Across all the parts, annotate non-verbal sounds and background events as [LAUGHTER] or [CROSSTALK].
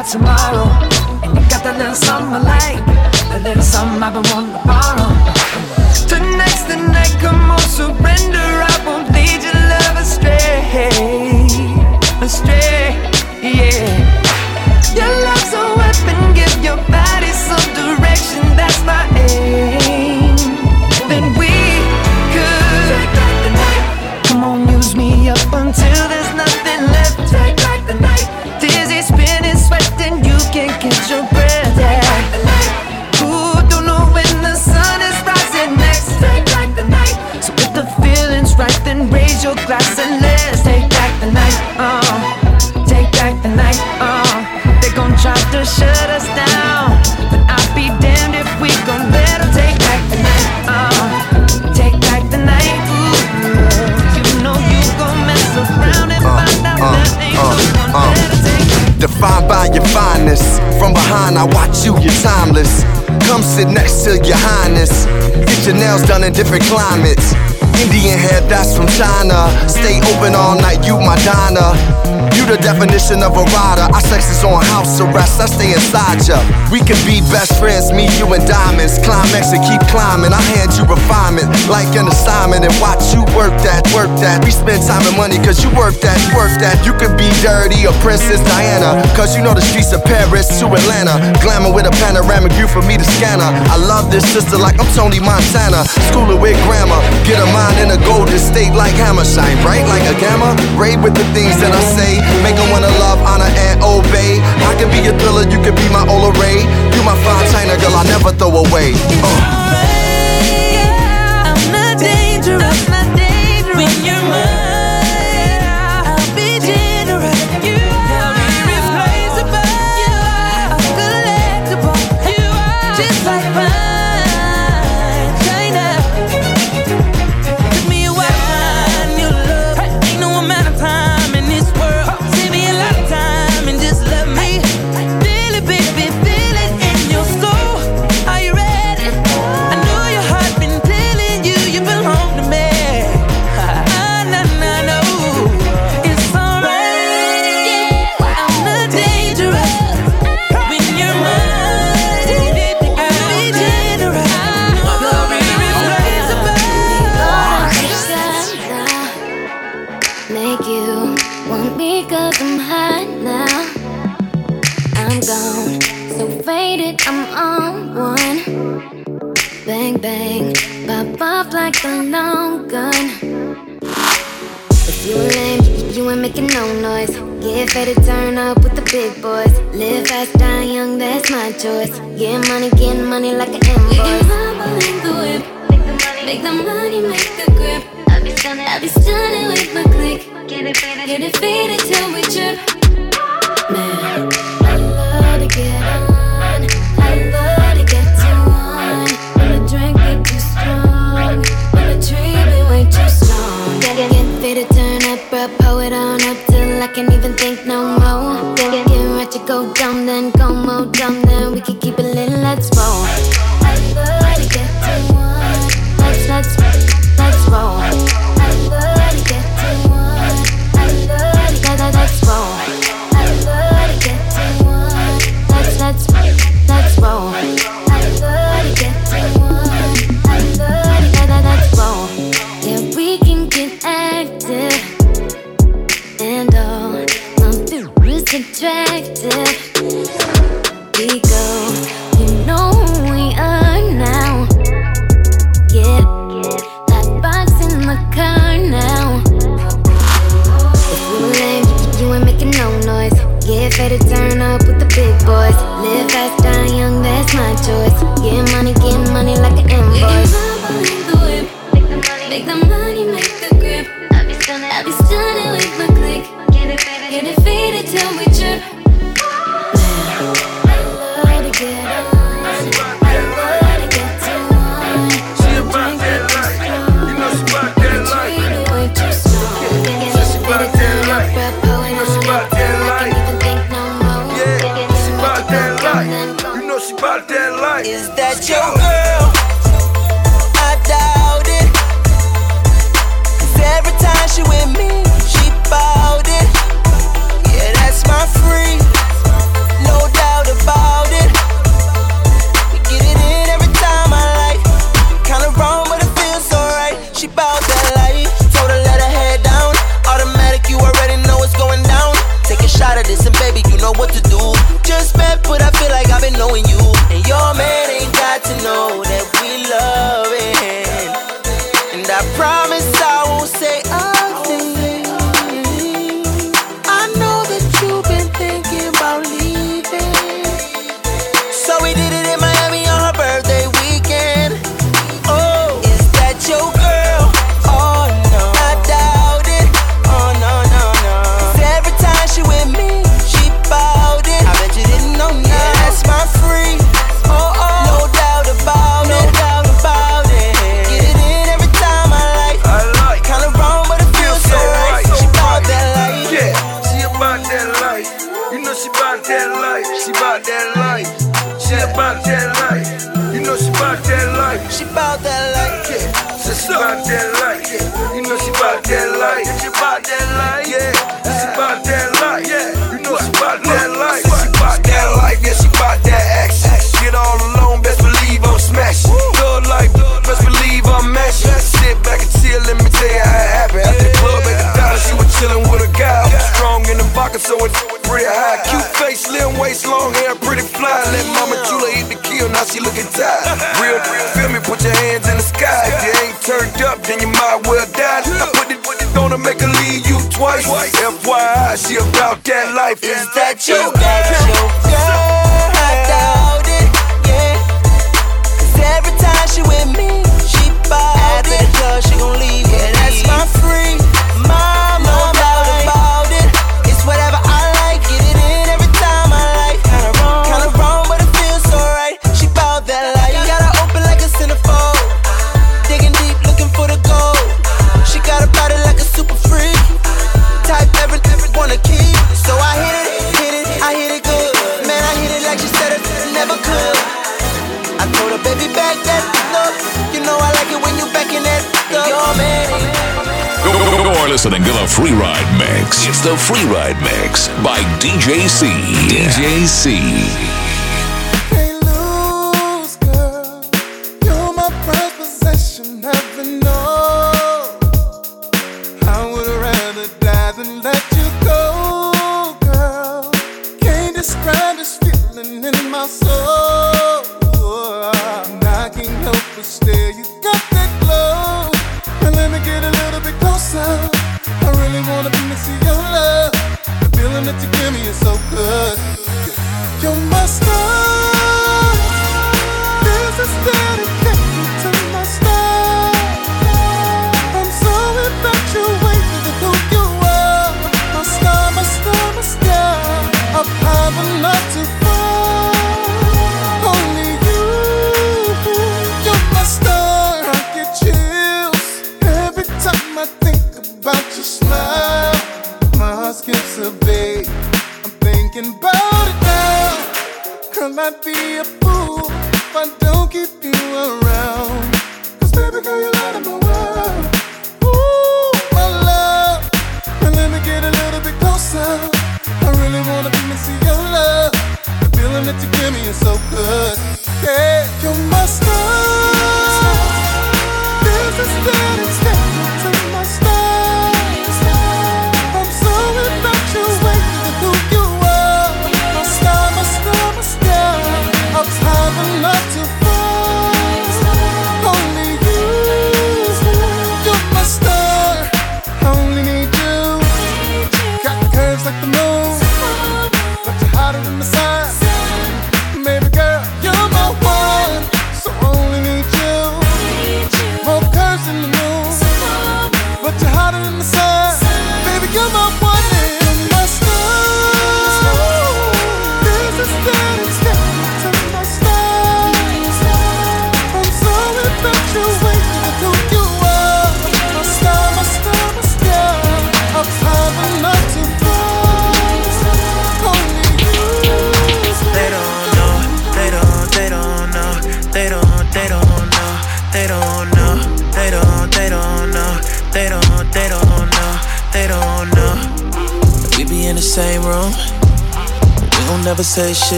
about tomorrow. And you got that little something I like, a little something I've been wanting to borrow. Tonight's the night, come on, surrender. I won't lead your love astray, astray, yeah. Your Defined by your fineness. From behind, I watch you, you're timeless. Come sit next to your highness. Get your nails done in different climates. Indian hair, that's from China. Stay open all night, you my diner. You the definition of a rider. Our sex is on house arrest. I stay inside ya. We could be best friends, me, you, and diamonds. Climax and keep climbing. I hand you refinement like an assignment and watch you work that, work that. We spend time and money cause you work that, work that. You could be dirty or Princess Diana. Cause you know the streets of Paris to Atlanta. Glamour with a panoramic view for me to scanner. I love this sister like I'm Tony Montana. Schooling with grammar. Get a mind in a golden state like hammer. Shine bright like a gamma. Raid with the things that I say way. Make her wanna love, honor, and obey. I can be your thriller, you can be my Ola Ray. You my fine china girl, I never throw away. Uh. You lame, you ain't making no noise. Get fed to turn up with the big boys. Live fast, die young, that's my choice. Get money, get money like an invoice. You can hobble in the whip. Make the money, make the grip. I'll be stunning, I'll be stunning with my click. Get it faded, get it faded till we trip. Man, I love to get I can't even think no more. Yeah, we're ready to go dumb, then go more dumb, then we can keep it lit. Let's roll. Let's, let's, let's roll. is that your girl? pretty fly. Let Mama Chula eat the kill, now she looking tired. Real, feel me, put your hands in the sky. If you ain't turned up, then you might well die. I put it, put it on to make her leave you twice. FYI, she about that life. Is that you? listening to the Free Ride Mix. It's the Free Ride Mix by dj c DJC. DJC. I'd be a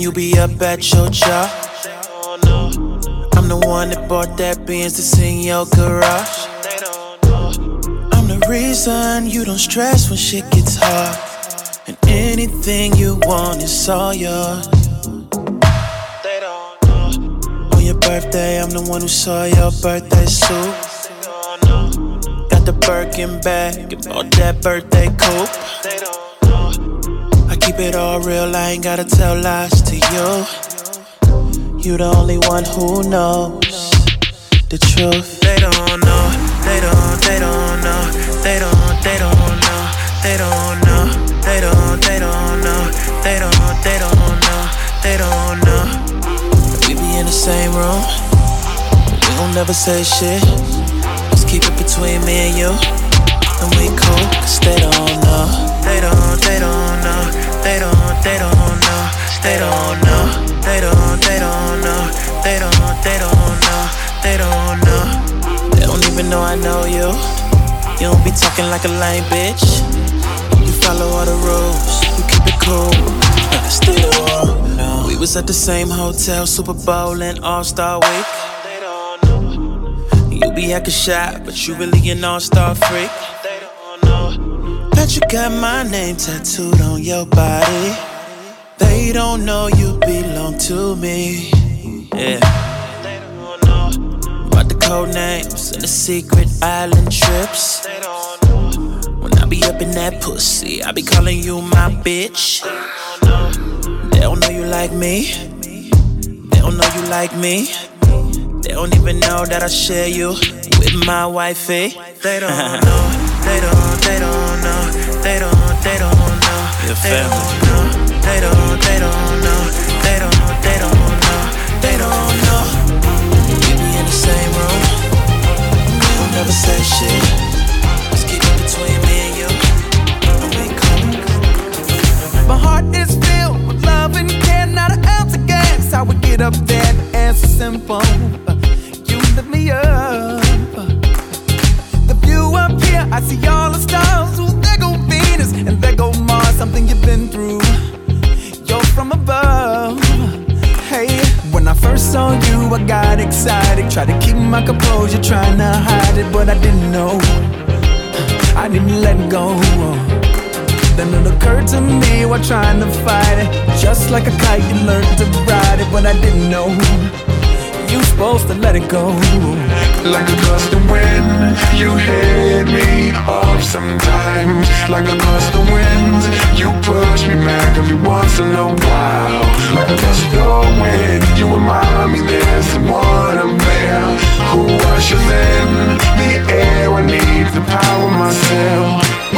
you be up at your job. I'm the one that bought that Benz that's in your garage. I'm the reason you don't stress when shit gets hard. And anything you want is all yours. On your birthday, I'm the one who saw your birthday suit. Got the Birkin bag, and bought that birthday coupe. Keep it all real, I ain't gotta tell lies to you. You the only one who knows the truth. They don't know, they don't, they don't know, they don't, they don't know, they don't know, they don't, they don't know, they don't, they don't know, they don't know. We be in the same room, we gon' never say shit. Let's keep it between me and you, and we cool, cause they don't know, they don't, they don't know, they don't, they don't know, they don't know, they don't, they don't know, they don't, they don't know, they don't know, they don't even know I know you. You don't be talking like a lame bitch. You follow all the rules, you keep it cool. [LAUGHS] Stay on. Uh, we was at the same hotel, Super Bowl and All Star Week. You be acting shy, but you really an all-star freak. Bet you got my name tattooed on your body. They don't know you belong to me. Yeah. About the code names and the secret island trips. They don't know. When I be up in that pussy, I be calling you my bitch. They don't know you like me. They don't know you like me. They don't even know that I share you with my wifey. They don't know. They don't. They don't know. They don't. They don't know. They don't know. They don't. They don't know. They don't. They don't know. They don't know. We be in the same room. We don't never say shit. Let's keep it between me and you. And we cool. My heart is filled with love and care, not an ounce of gas. How we get up there, the answer's simple. You lift me up. The view up here, I see all the stars. Mars, and there go Mars, something you've been through. You're from above. Hey, when I first saw you, I got excited. Tried to keep my composure, trying to hide it, but I didn't know. I didn't let go. Then it occurred to me while trying to fight it. Just like a kite, you learned to ride it, but I didn't know you supposed to let it go? Like a gust of wind, you hit me off sometimes. Like a gust of wind, you push me back every once in a while. Like a gust of wind, you remind me there's someone I'm there who ushers in the air I need to power myself.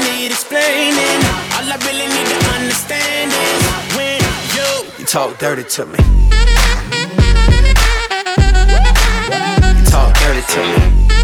need explaining. All I really need to understand is when you, you talk dirty to me. You talk dirty to me.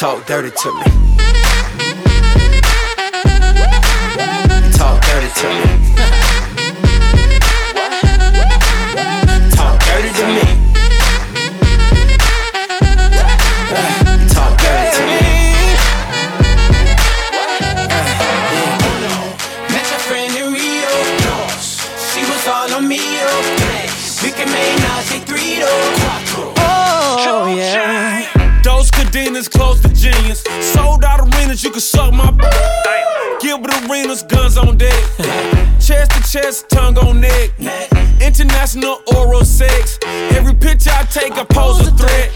talk dirty to me. Talk dirty to me. You can suck my. Gilbert Arenas, guns on deck. chest to chest, tongue on neck. International oral sex. Every picture I take, I pose a threat.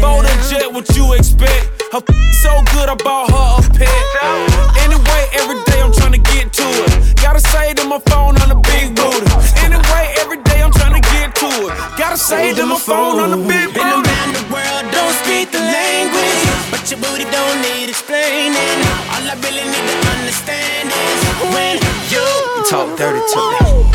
Bold and jet, what you expect? Her so good, I bought her a pet. Anyway, every day I'm trying to get to it. Gotta say to my phone on the big booty. Anyway, every day I'm trying to get to it. Gotta say to my phone on the big booty. Language. Your booty don't need explaining. All I really need to understand is when you talk dirty to me.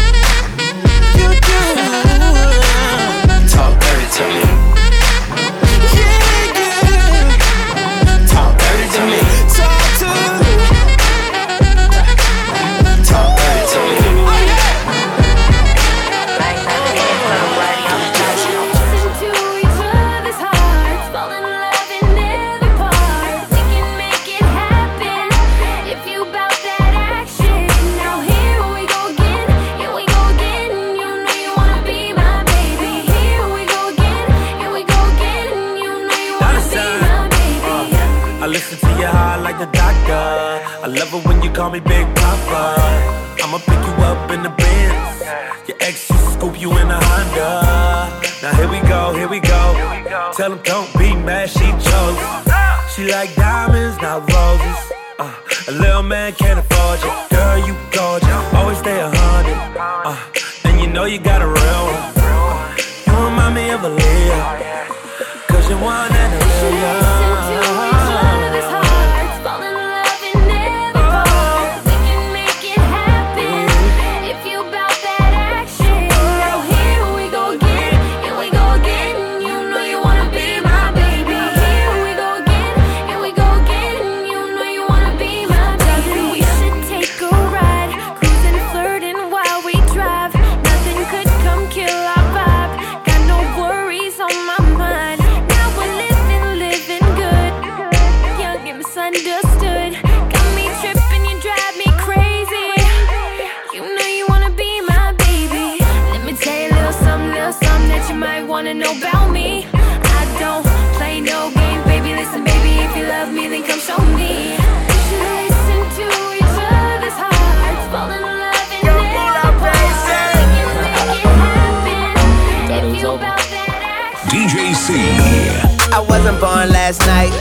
I wasn't born last night.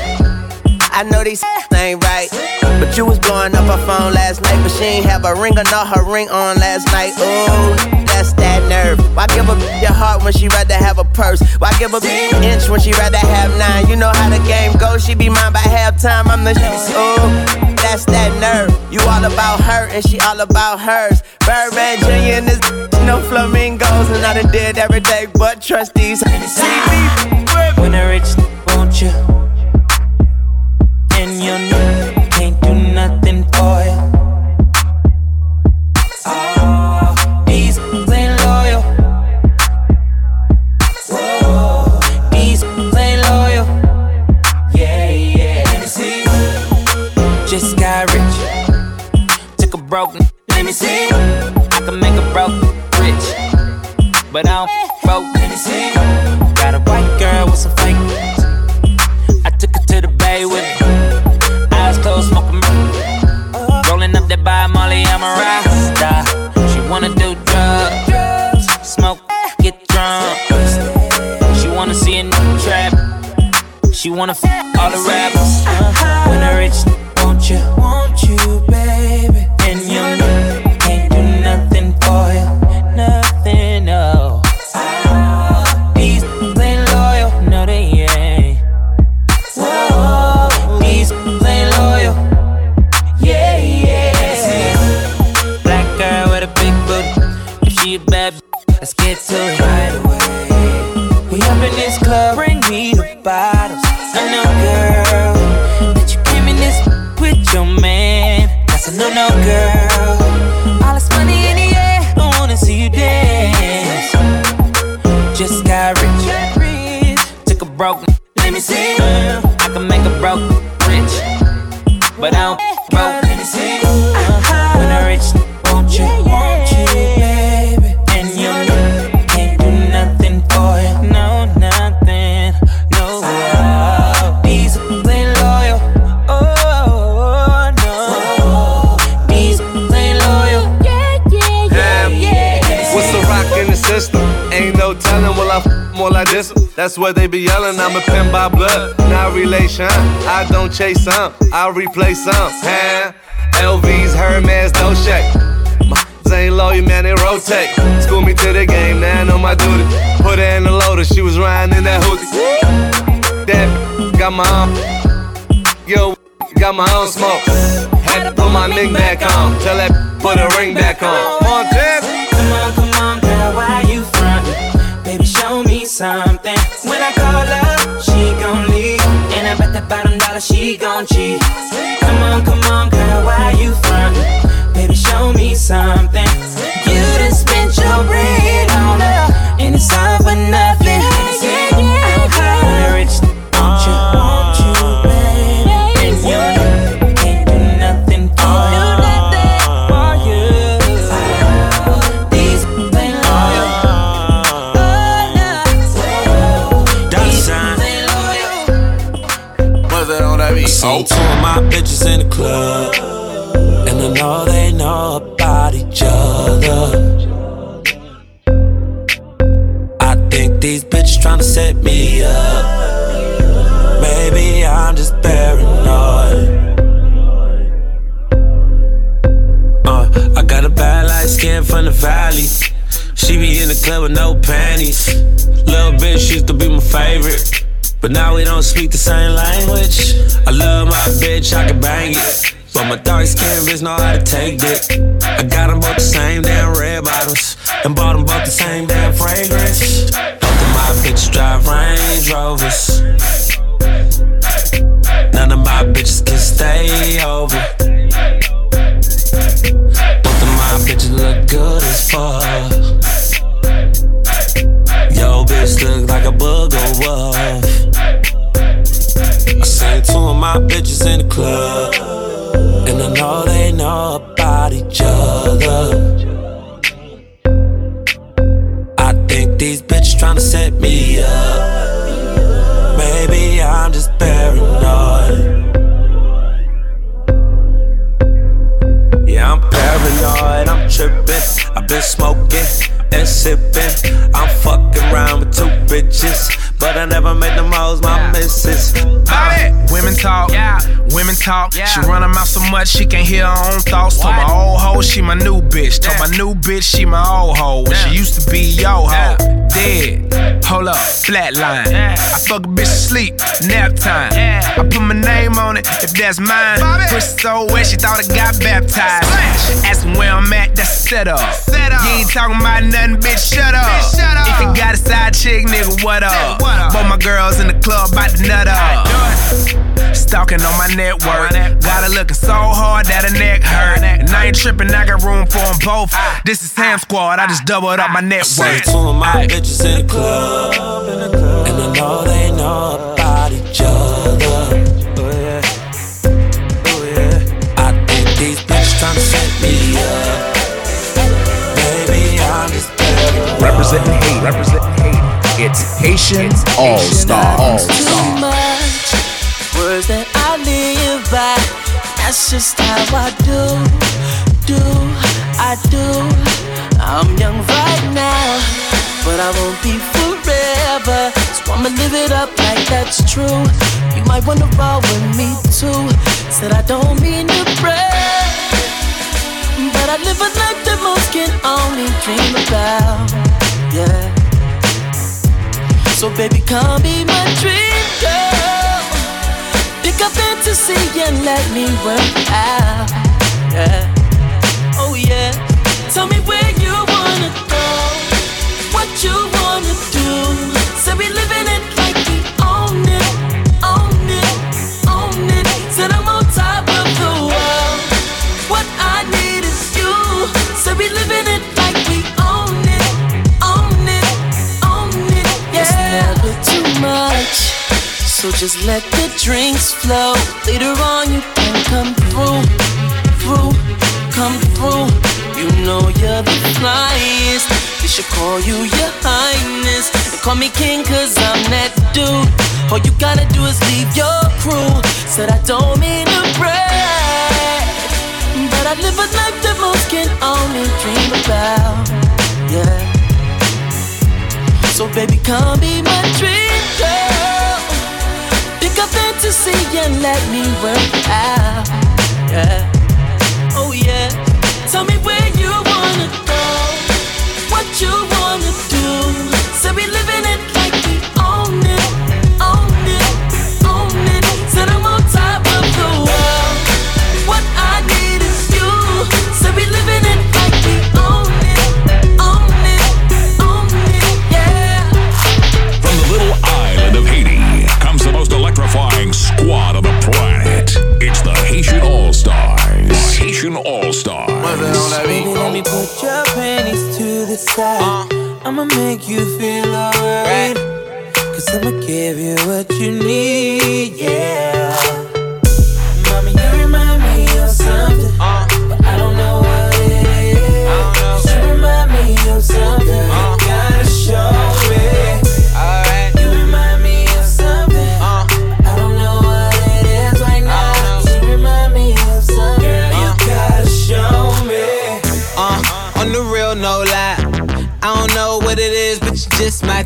I know these [LAUGHS] ain't right. But you was blowing up her phone last night. But she ain't have a ring or not her ring on last night. Ooh, that's that nerve. Why give a your heart when she rather have a purse? Why give a an inch when she rather have nine? You know how the game goes. She be mine by halftime. I'm the [LAUGHS] ooh. That's that nerve. You all about her and she all about hers. Birdman Jr. and this [LAUGHS] no flamingos. And I done did every day but trust these. See me When I rich, won't you? And you know, can't do nothing for you. Oh, ah, these ain't loyal. These ain't loyal. Yeah, yeah. Let me see. Just got rich. Took a broken. Let me see. I can make a broke rich. But I don't broke. I'm a rasta. She wanna do drugs, smoke, get drunk. She wanna see a new trap. She wanna f all the rappers. When I rich, want you, chase some, I'll replace some. Huh? LV's, Hermes, no shake. Ain't low, you man, they rotate. School me to the game, now I know my duty. Put her in the loader, she was riding in that hoodie. That got my own, yo, got my own smoke. Had to put my ring back on, tell that put a ring back on. Bottom dollar she gon' cheat. Come on, come on, girl, why you frontin'? Baby, show me something. Don't speak the same language. I love my bitch, I can bang it. But my dark skin bitch know how to take it. I got them both the same damn red bottoms. And bought them both the same damn fragrance. Both of my bitches drive Range Rovers. None of my bitches can stay over. Both of my bitches look good as fuck. Yo, bitch look like a booger wolf. I two of my bitches in the club, and I know they know about each other. I think these bitches tryna set me up. Maybe I'm just paranoid. Yeah, I'm paranoid, I'm tripping. I've been smoking and sipping. I'm fucking I never made them hoes my missus. Women talk, women talk. She run her mouth so much she can't hear her own thoughts. Told my old hoe she my new bitch. Told my new bitch she my old hoe. When she used to be yo hoe. Dead. Hold up, flatline. I fuck a bitch to sleep, nap time. I put my name on it if that's mine. Pussy so wet she thought I got baptized. Asking where I'm at, that's a setup. You ain't talking about nothing, bitch. Shut up. If you got a side chick, nigga, what up? Both my girls in the club about to nut up. Stalking on my network. Got her looking so hard that her neck hurt. And I ain't tripping, I got room for them both. Ah. This is Ham Squad, I just ah. doubled up my ah. net Say worth. two of my bitches in the club, and I know they know about each other. Oh yeah, oh yeah. I think these bitches tryna set me up. Maybe I'm just paranoid. Representing hate, representing hate. It's Haitian All Star. All Star. much words that I live by. That's just how I do, do, I do. I'm young right now, but I won't be forever. So I'ma live it up like that's true. You might wanna roll with me too. Said I don't mean to brag, but I live a life that most can only dream about. Yeah. So baby, come be my dream girl. Pick up fantasy and let me work out. Yeah. Oh yeah. Tell me where you wanna go, what you wanna do. Say we living it just let the drinks flow. Later on, you can come through, through, come through. You know you're the flyest. They should call you your highness. And call me king, cause I'm that dude. All you gotta do is leave your crew. Said I don't mean to brag. But I live a life that most can only dream about. Yeah. So baby, come be my dream girl. Pick up fantasy and let me work out. Yeah. Oh yeah. Tell me where you wanna go, what you wanna do. Say we living it Baby, let me put your panties to the side. I'ma make you feel alright. Cause I'ma give you what you need, yeah. Mommy, you remind me of something.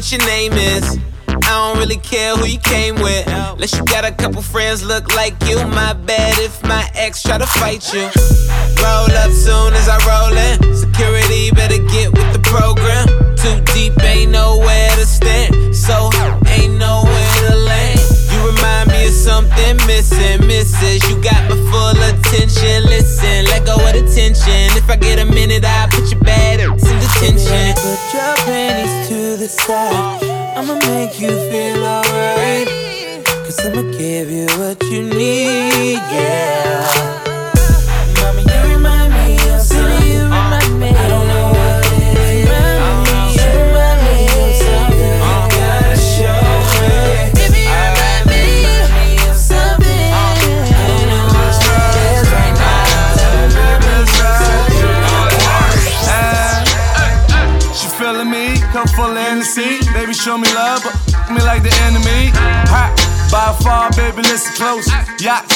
what your name is. I don't really care who you came with. Unless you got a couple friends look like you. My bad if my ex try to fight you. Roll up soon as I roll in. Security better get with the program. Too deep, ain't nowhere to stand. So ain't nowhere to land. Something missing, misses. You got my full attention. Listen, let go of the tension. If I get a minute, I'll put your bad in detention. Put your panties to the side. I'ma make you feel alright. Cause I'ma give you what you need, yeah.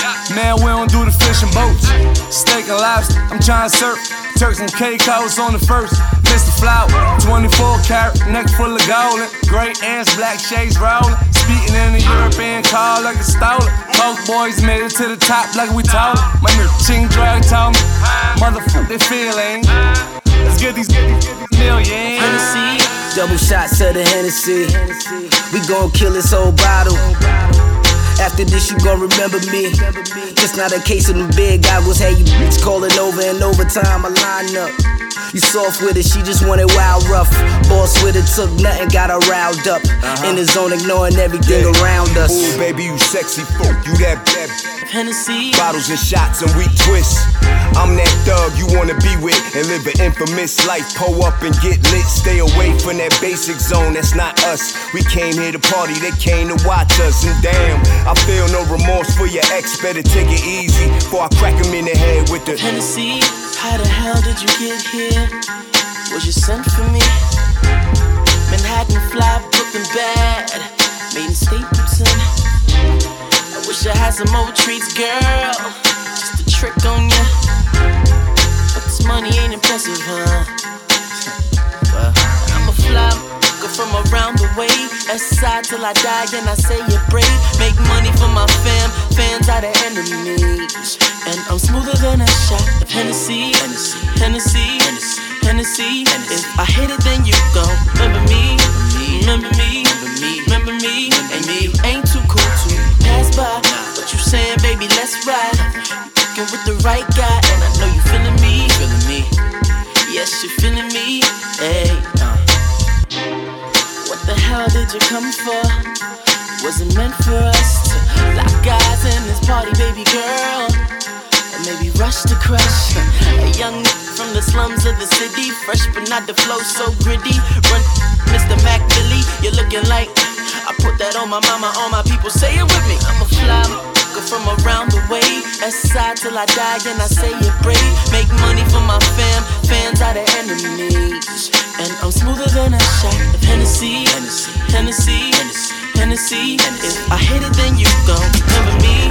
Yachts, man, we don't do the fishing boats. Steak and lobster, I'm trying to surf. Turks and Caicos on the first. Mr. Flower, 24 carat, neck full of gold. Great ants, black shades rolling. Speaking in the European car like a stolen. Both boys made it to the top like we told. My new ching drag told me, motherfucker, they feeling. Let's get these, get these, get these millions. Double shots of the Hennessy. We gon' kill this whole bottle. After this, you gon' remember me. Just not a case of them big goggles. Hey, you bitch calling over and over time. I line up. You soft with it, she just wanted wild rough. Boss with it, took nothing, got her riled up. Uh-huh. In the zone, ignoring everything around us. Ooh, baby, you sexy folk. You that bad. Hennessy. Bottles and shots and we twist. I'm that thug you wanna be with and live an infamous life. Pull up and get lit. Stay away from that basic zone. That's not us. We came here to party. They came to watch us. And damn, I feel no remorse for your ex. Better take it easy before I crack him in the head with the Hennessy. How the hell did you get here? Was you sent for me? Manhattan fly, Brooklyn bad. Made in Stapleton. I wish I had some more treats, girl. Just a trick on ya. But this money ain't impressive, huh? [LAUGHS] Well, I'm a fly from around the way. Side till I die, and I say it brave. Make money for my fam, fans are the enemies. And I'm smoother than a shot of Hennessy. Hennessy, Hennessy, Hennessy. If I hit it, then you go. remember me. Remember me, remember me, and me ain't too cool to pass by. What you saying, baby? Let's ride. You with the right guy, and I know you feeling me, feeling me. Yes, you're feeling me. Hey, uh. What the hell did you come for? Was it meant for us to lock eyes in this party, baby girl? Or maybe rush to crush a young from the slums of the city, fresh but not the flow so gritty. Run, Mr. Mac Billy, you're looking like I put that on my mama, all my people say it with me. I'm a fly from around the way. Side till I die, and I say it brave. Make money for my fam, fans are the enemies. And I'm smoother than a shot of Hennessy, Hennessy, Hennessy, Hennessy. If I hit it, then you gon' remember me,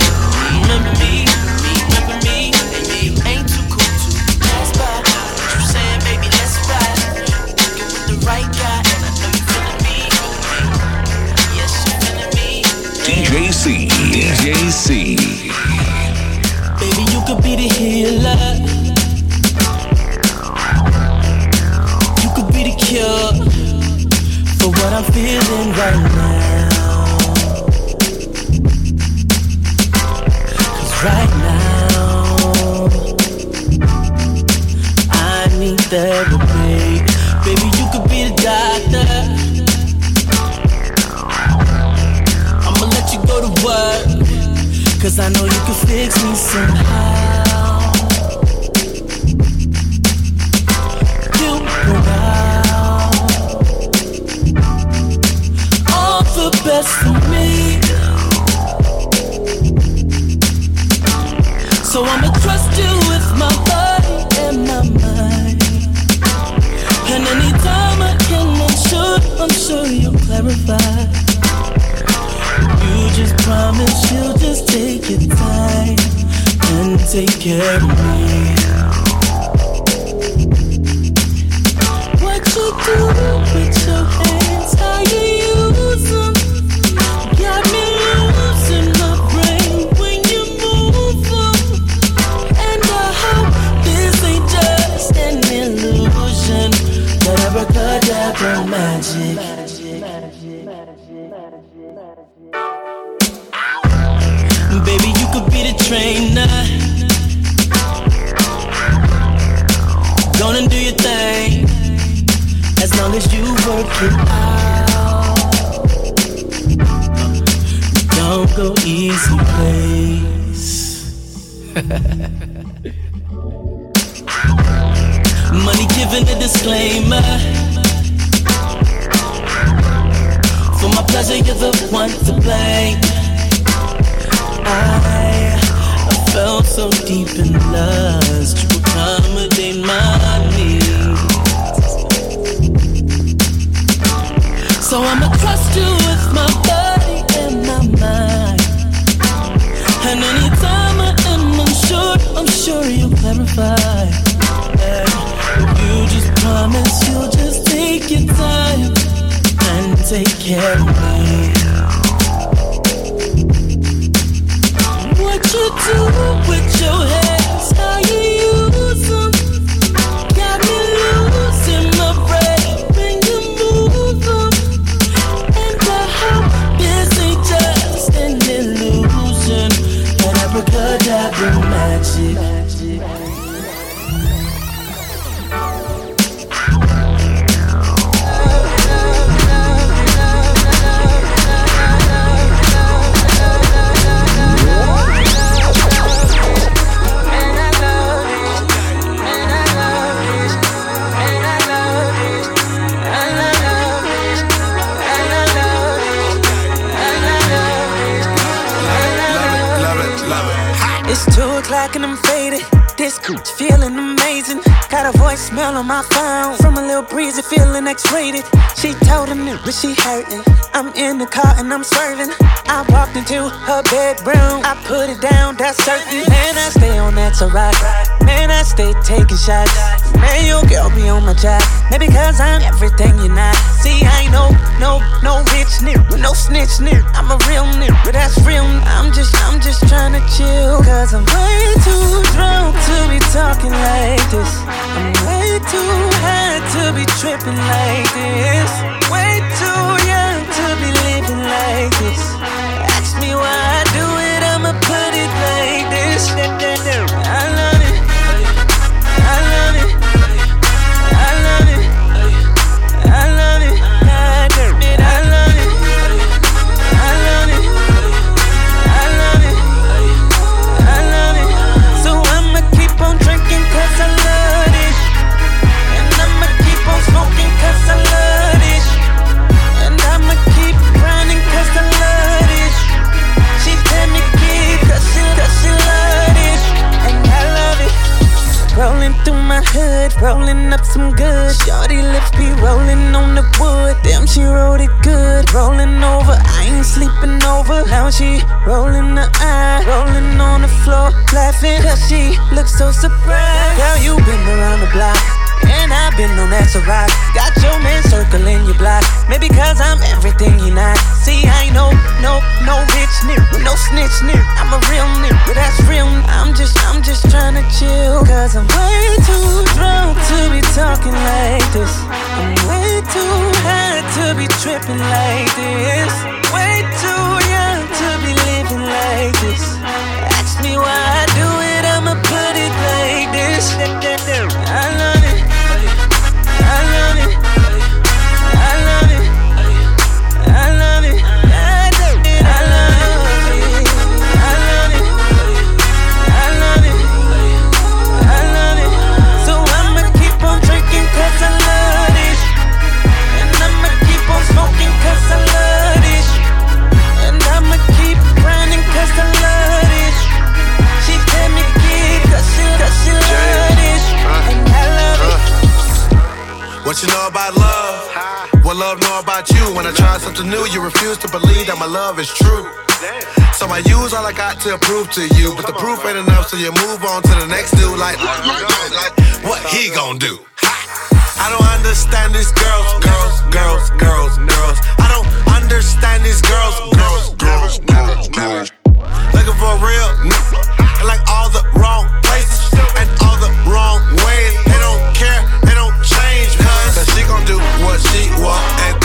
remember me, remember me. And me ain't too cool to pass by. What you saying, baby? Let's ride. Get with the right guy, and I know you feeling me. Yes, you feeling me. DJ C. DJ C. Baby, you could be the healer. You could be the cure for what I'm feeling right now. Right now, I need therapy. Baby, you could be the doctor. I'ma let you go to work. Cause I know you can fix me somehow. Take care of me. Take care of me. She told him that she hurting. I'm in the car and I'm swerving. I walked into her bedroom. I put it down, that's certain. Man, I stay on that to rock. Man, I stay taking shots. Man, your girl be on my job. Maybe cause I'm everything you're not. See, I ain't no, no, no rich nigga, no snitch nigga. I'm a real nigga, but that's real. I'm just, I'm just trying to chill. Cause I'm way too drunk to be talking like this. I'm way too high to be tripping like this. Way too young to be living like this. Ask me why I do it, I'ma put it like this. My love is true. So I use all I got to prove to you, but the proof ain't enough, so you move on to the next dude. Like, like what he gon' do? I don't understand these girls, girls, girls, girls, girls. I don't understand these girls, girls, girls, girls, girls. Looking for a real nigga, like all the wrong places and all the wrong ways. They don't care, they don't change, cause she gon' do what she want, and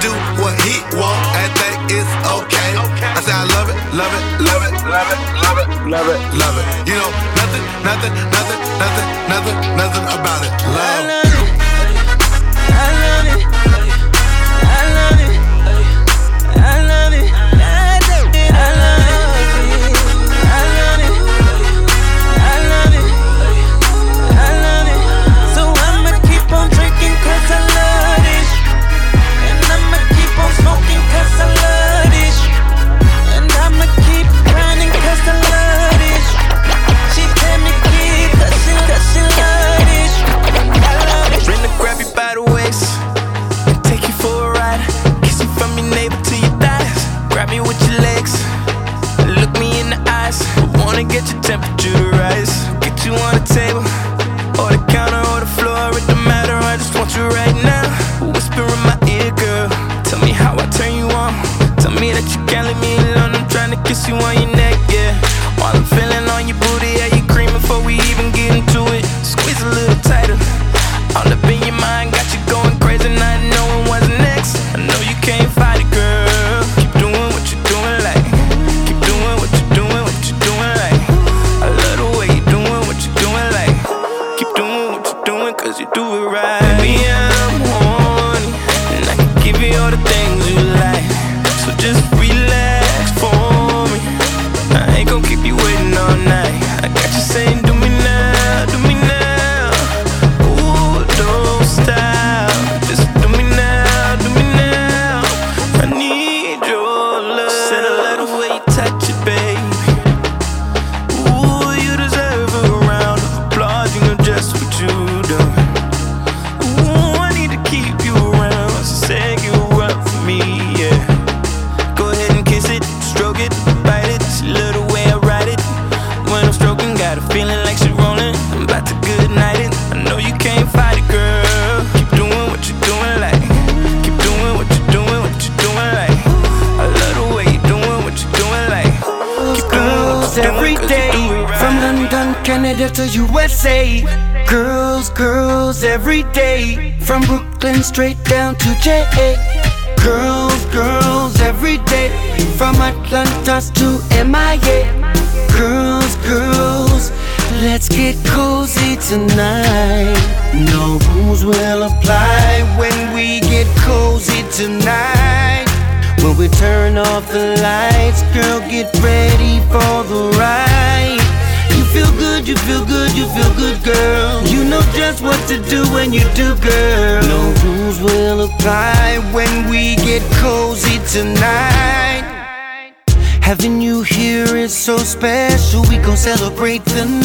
do what he want, and that is okay. I say I love it, love it, love it, love it, love it, love it, love it. You know, nothing, nothing, nothing, nothing, nothing, nothing about it. Love.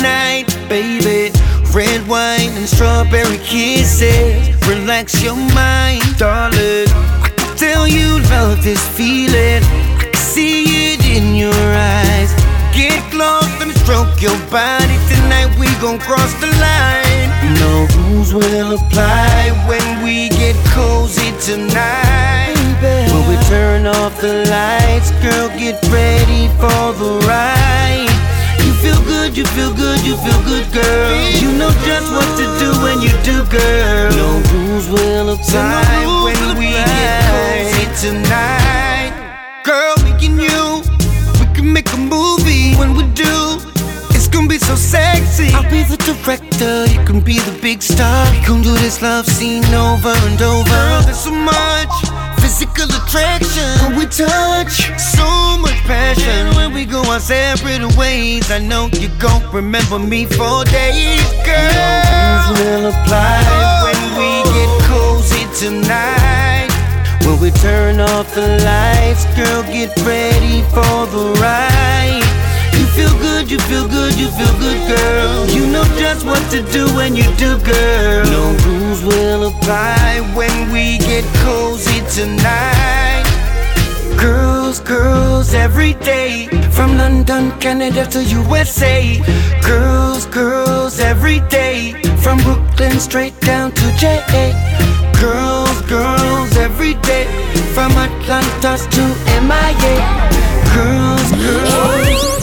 Night, baby. Red wine and strawberry kisses. Relax your mind, darling. I can tell you love this feeling. I can see it in your eyes. Get close and stroke your body tonight. We gon' cross the line. No rules will apply when we get cozy tonight. When we turn off the lights, girl, get ready for the ride. You feel good, you feel good, you feel good, girl. You know just what to do when you do, girl. No rules will apply when we get cozy tonight. Girl, me and you, we can make a movie when we do. It's gonna be so sexy. I'll be the director, you can be the big star. We can do this love scene over and over. Girl, there's so much physical attraction when we touch. So much passion when we go our separate ways. I know you gon' remember me for days, girl. Rules will apply when we get cozy tonight. When we turn off the lights, girl, get ready for the ride. Feel good, you feel good, you feel good, girl. You know just what to do when you do, girl. No rules will apply when we get cozy tonight. Girls, girls every day. From London, Canada to USA. Girls, girls every day. From Brooklyn straight down to JA. Girls, girls every day. From Atlanta to MIA. Girls, girls.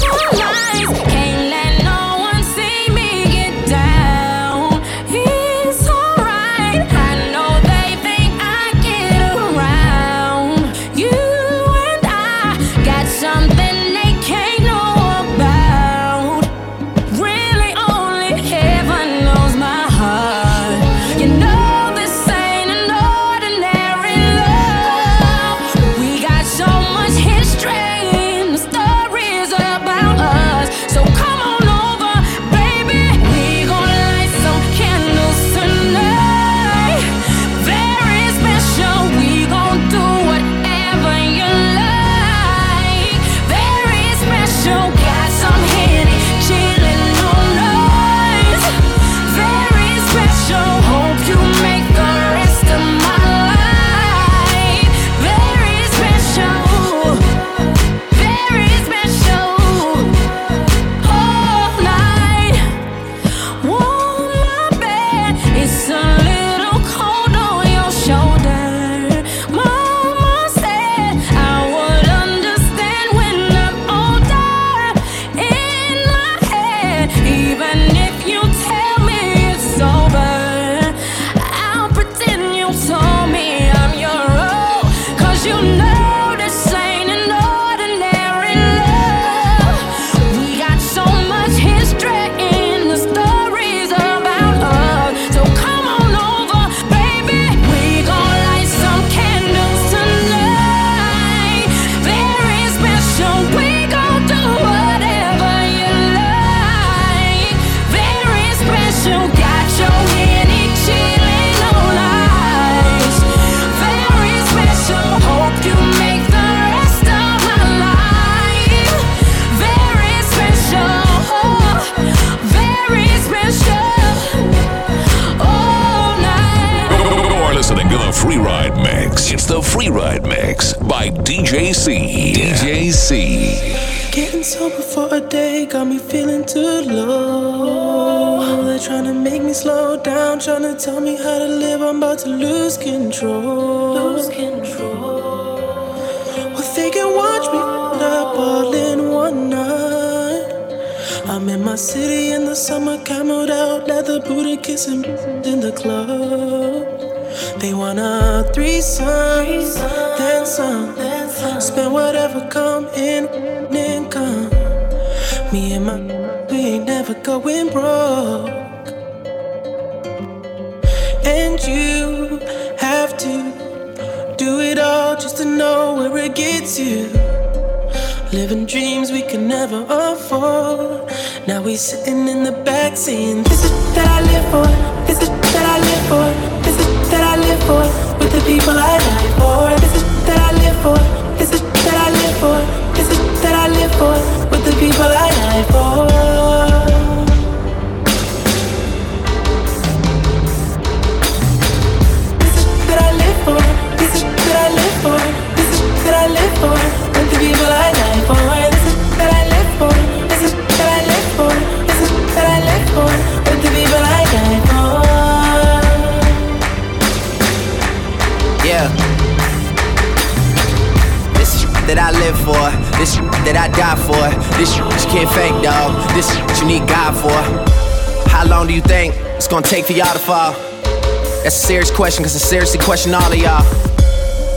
Free Ride Mix by DJ C. DJ C. Getting sober for a day got me feeling too low. They're trying to make me slow down, trying to tell me how to live. I'm about to lose control. Lose control. Well, they can watch me up all in one night. I'm in my city in the summer, cameled out, leather booty, kissing in the club. They want a threesome, then some. Spend whatever come in, then come. Me and my, we ain't never going broke. And you have to do it all just to know where it gets you. Living dreams we can never afford. Now we sitting in the back saying, This is that I live for. This is for. With the people I die for. This is that I live for. This is that I live for. This is that I live for. With the people I die for. This is that I live for. This is that I live for. This is that I live for. With the people I die that I live for. This that I die for. This you can't fake, dog. This you need God for. How long do you think it's gonna take for y'all to fall? That's a serious question, cause I seriously question all of y'all.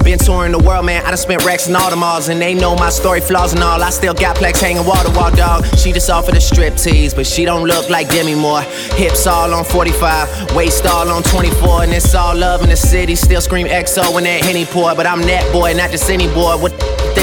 Been touring the world, man. I done spent racks in all the malls, and they know my story, flaws and all. I still got plaques hanging wall to wall, dog. She just offered a strip tease, but she don't look like Demi Moore. Hips all on 45, waist all on 24, and it's all love in the city. Still scream XO when that Henny pour, but I'm that boy, not just any boy. What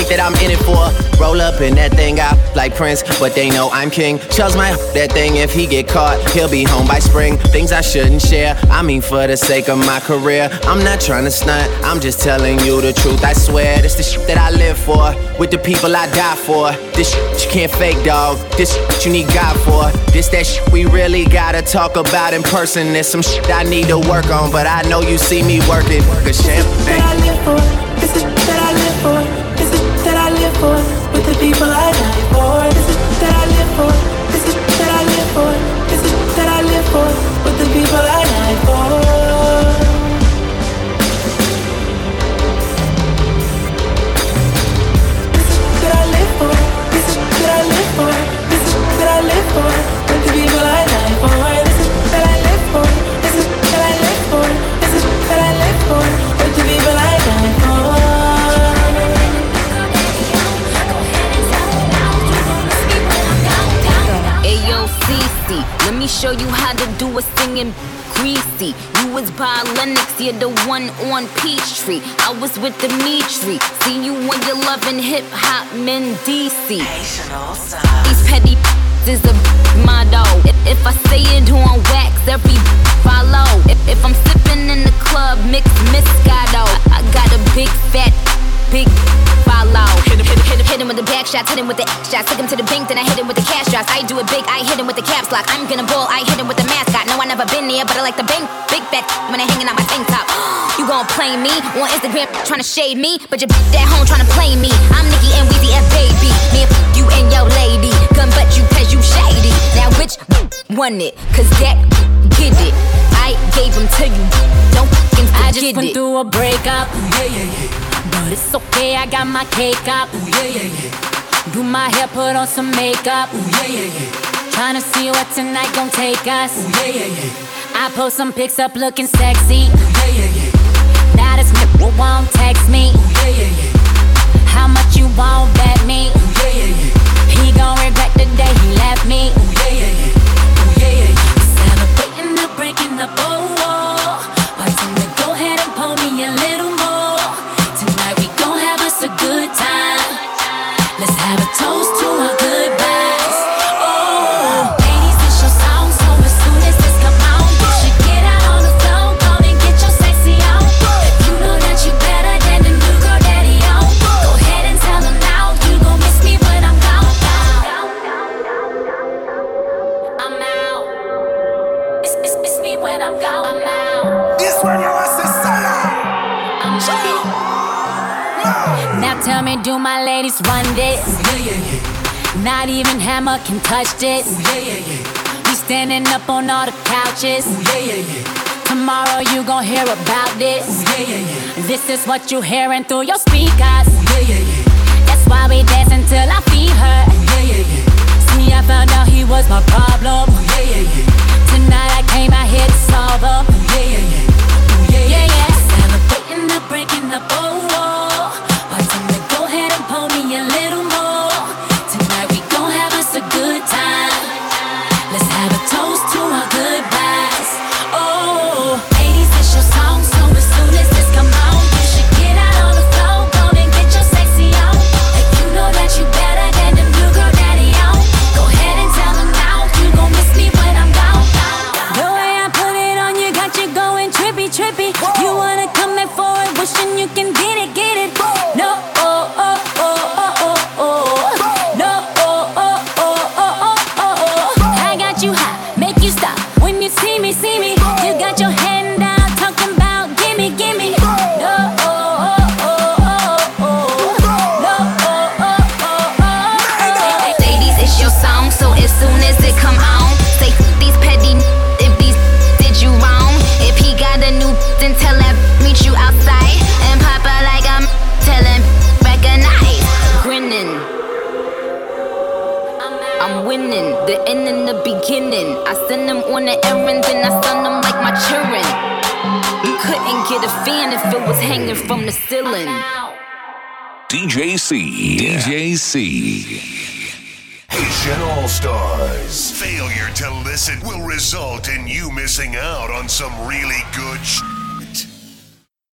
think that I'm in it for? Roll up in that thing out like Prince, but they know I'm king. Shells my that thing if he get caught, he'll be home by spring. Things I shouldn't share, I mean for the sake of my career. I'm not trying to stunt, I'm just telling you the truth. I swear, this the shit that I live for, with the people I die for. This shit you can't fake, dog. This shit you need God for. This that shit we really gotta talk about in person. There's some shit I need to work on, but I know you see me working. Cause champagne. For. With the people I die for. This is that I live for. This is that I live for. This is that I live for. With the people I me show you how to do a singing greasy. You was by Lenox, you're the one on Peachtree. I was with Dimitri. See you when you're loving hip hop men DC. These petty is a motto. If, if I say it on wax, every follow. If, if I'm sipping in the club, mix Moscato. I got a big fat, big follow. Hit him, hit him, hit him, hit him with the back shots, hit him with the X shots. Took him to the bank, then I hit him with the cash drops. I do it big, I hit him with the caps lock. I'm gonna ball, I hit him with the mascot. No, I never been there, but I like the bank. Big fat when they hanging out my tank top. [GASPS] You gon' play me on Instagram, tryna shade me, but your at home tryna play me. I'm Nicki and Weezy and baby. Me and [LAUGHS] you and your lady. Gun but you cause you shady. Now which [LAUGHS] won it? Cause that [LAUGHS] did it. I gave him to you. Don't fucking forget I just went it. through a breakup. Yeah, yeah, yeah. But it's okay, I got my cake up. Ooh, yeah, yeah, yeah. Do my hair, put on some makeup. Ooh, yeah, yeah, yeah. Tryna see what tonight gon' take us. Ooh, yeah, yeah, yeah. I post some pics up looking sexy. Ooh, yeah, yeah, yeah. Now this nigga won't text me. Ooh, yeah, yeah, yeah. How much you won't bet me? Ooh, yeah, yeah, yeah. He gon' regret the day he left me. Ooh, just run this. Yeah, yeah, yeah. Not even Hammer can touch this. Ooh, yeah, yeah, yeah. We standing up on all the couches. Ooh, yeah, yeah, yeah. Tomorrow you gon' hear about this. Ooh, yeah, yeah, yeah. This is what you hearing through your speakers. Ooh, yeah, yeah, yeah. That's why we dance until our feet hurt. Ooh, yeah, yeah, yeah. See, I found out he was my problem. Ooh, yeah, yeah, yeah. Tonight I came out here to solve him. Ooh, yeah, yeah, yeah. Ooh, yeah, yeah, yeah. Celebrating the breaking the ball. from the ceiling. DJC. DJC. Haitian All Stars. Failure to listen will result in you missing out on some really good sh-